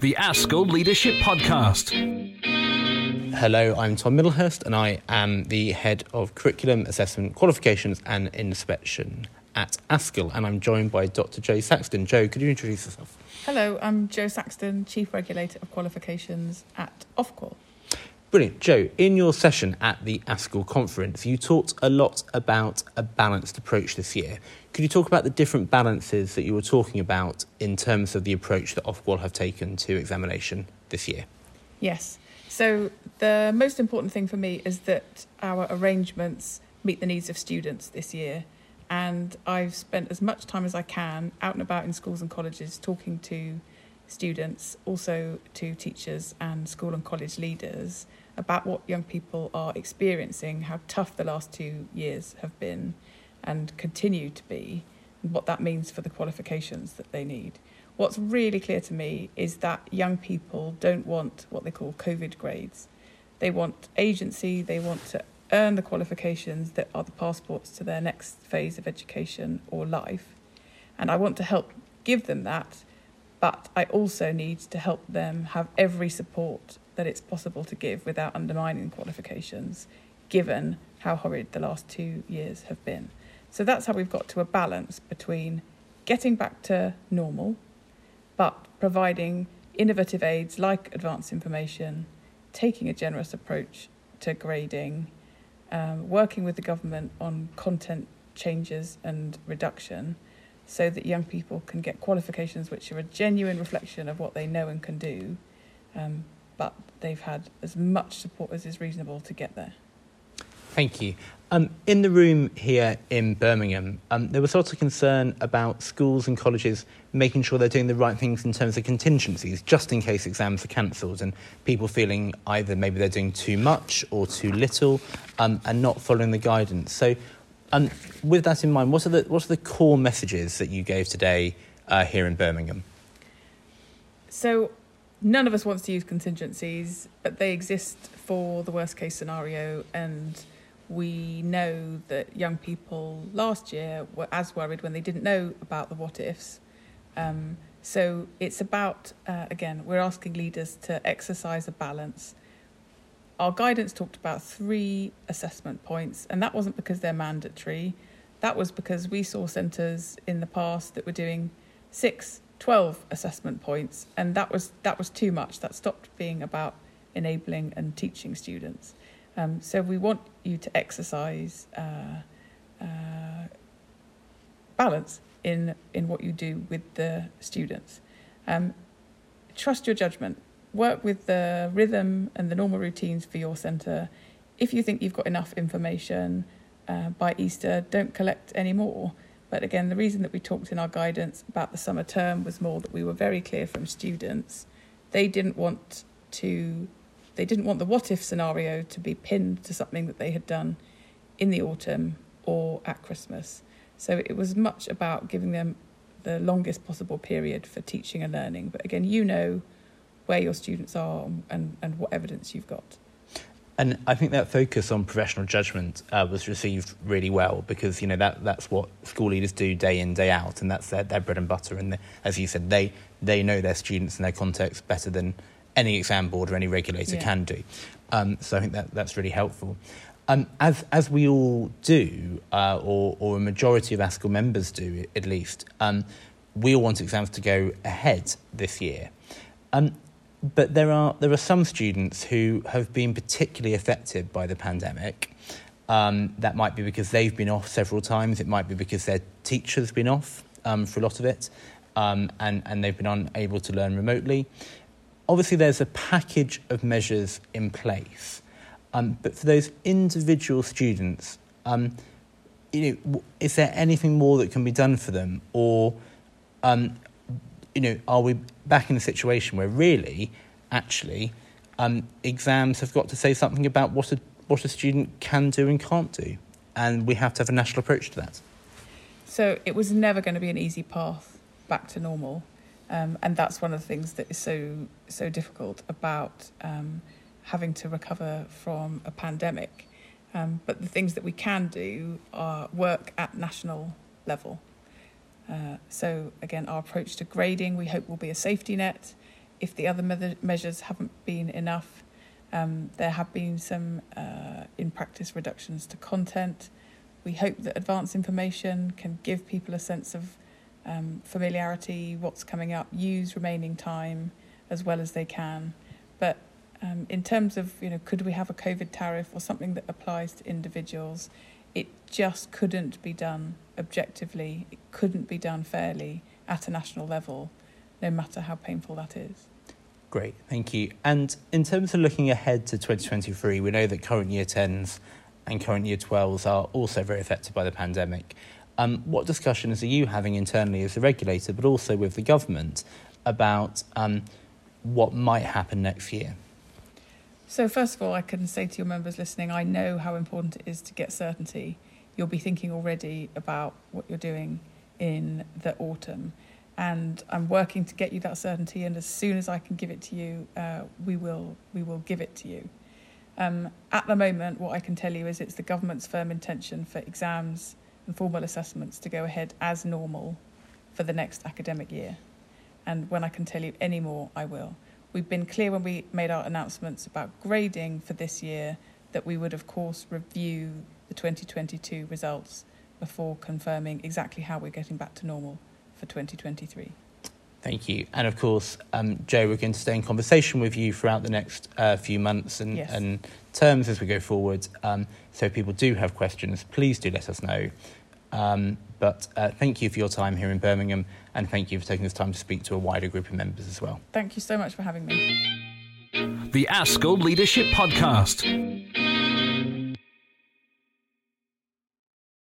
the ASCL Leadership Podcast. Hello, I'm Tom Middlehurst, and I am the head of curriculum assessment, qualifications, and inspection at ASCL. And I'm joined by Dr. Jo Saxton. Jo, could you introduce yourself? Hello, I'm Jo Saxton, Chief Regulator of Qualifications at Ofqual. Brilliant. Jo, in your session at the ASCL conference, you talked a lot about a balanced approach this year. Could you talk about the different balances that you were talking about in terms of the approach that Ofqual have taken to examination this year? Yes. So, the most important thing for me is that our arrangements meet the needs of students this year. And I've spent as much time as I can out and about in schools and colleges talking to students, also to teachers and school and college leaders about what young people are experiencing, how tough the last two years have been and continue to be, and what that means for the qualifications that they need. What's really clear to me is that young people don't want what they call COVID grades. They want agency, they want to earn the qualifications that are the passports to their next phase of education or life. And I want to help give them that, but I also need to help them have every support that it's possible to give without undermining qualifications, given how horrid the last two years have been. So that's how we've got to a balance between getting back to normal, but providing innovative aids like advanced information, taking a generous approach to grading, um, working with the government on content changes and reduction so that young people can get qualifications which are a genuine reflection of what they know and can do, um, but they've had as much support as is reasonable to get there. Thank you. Um, in the room here in Birmingham, um, there was lots of concern about schools and colleges making sure they're doing the right things in terms of contingencies, just in case exams are cancelled, and people feeling either maybe they're doing too much or too little um, and not following the guidance. So, um, with that in mind, what are the, what are the core messages that you gave today uh, here in Birmingham? So, none of us wants to use contingencies, but they exist for the worst case scenario and we know that young people last year were as worried when they didn't know about the what ifs. Um, so it's about, uh, again, we're asking leaders to exercise a balance. Our guidance talked about three assessment points, and that wasn't because they're mandatory. That was because we saw centres in the past that were doing six, 12 assessment points, and that was, that was too much. That stopped being about enabling and teaching students. Um, so we want you to exercise uh, uh, balance in in what you do with the students. Um, trust your judgment. Work with the rhythm and the normal routines for your centre. If you think you've got enough information uh, by Easter, don't collect any more. But again, the reason that we talked in our guidance about the summer term was more that we were very clear from students. They didn't want to they didn't want the what if scenario to be pinned to something that they had done in the autumn or at Christmas. So it was much about giving them the longest possible period for teaching and learning. But again, you know where your students are and, and what evidence you've got. And I think that focus on professional judgment uh, was received really well because you know that that's what school leaders do day in day out, and that's their, their bread and butter. And as you said, they they know their students and their context better than any exam board or any regulator yeah. can do. Um, so I think that that's really helpful. Um, as as we all do, uh, or or a majority of ASCL members do at least, um, we all want exams to go ahead this year. Um, but there are there are some students who have been particularly affected by the pandemic. Um, that might be because they've been off several times. It might be because their teacher's been off um, for a lot of it, and and they've been unable to learn remotely obviously there's a package of measures in place, um, but for those individual students, um, you know, is there anything more that can be done for them, or um, you know, are we back in a situation where really, actually, um, exams have got to say something about what a what a student can do and can't do, and we have to have a national approach to that. So it was never going to be an easy path back to normal. Um, and that's one of the things that is so so difficult about um, having to recover from a pandemic. Um, but the things that we can do are work at national level. Uh, so again, our approach to grading we hope will be a safety net. if the other me- measures haven't been enough, um, there have been some uh, in practice reductions to content. We hope that advance information can give people a sense of um, familiarity, what's coming up, use remaining time as well as they can. But um, in terms of, you know, could we have a COVID tariff or something that applies to individuals? It just couldn't be done objectively. It couldn't be done fairly at a national level, no matter how painful that is. Great, thank you. And in terms of looking ahead to 2023, we know that current year 10s and current year 12s are also very affected by the pandemic. Um, what discussions are you having internally as a regulator, but also with the government, about um, what might happen next year? So, first of all, I can say to your members listening, I know how important it is to get certainty. You'll be thinking already about what you're doing in the autumn. And I'm working to get you that certainty. And as soon as I can give it to you, uh, we, will, we will give it to you. Um, at the moment, what I can tell you is it's the government's firm intention for exams and formal assessments to go ahead as normal for the next academic year. And when I can tell you any more, I will. We've been clear when we made our announcements about grading for this year that we would, of course, review the 2022 results before confirming exactly how we're getting back to normal for 2023. Thank you. And of course, um, Jo, we're going to stay in conversation with you throughout the next uh, few months and, Yes. and terms as we go forward. Um, so if people do have questions, please do let us know. Um, but uh, thank you for your time here in Birmingham and thank you for taking this time to speak to a wider group of members as well. Thank you so much for having me. The ASCL Leadership Podcast.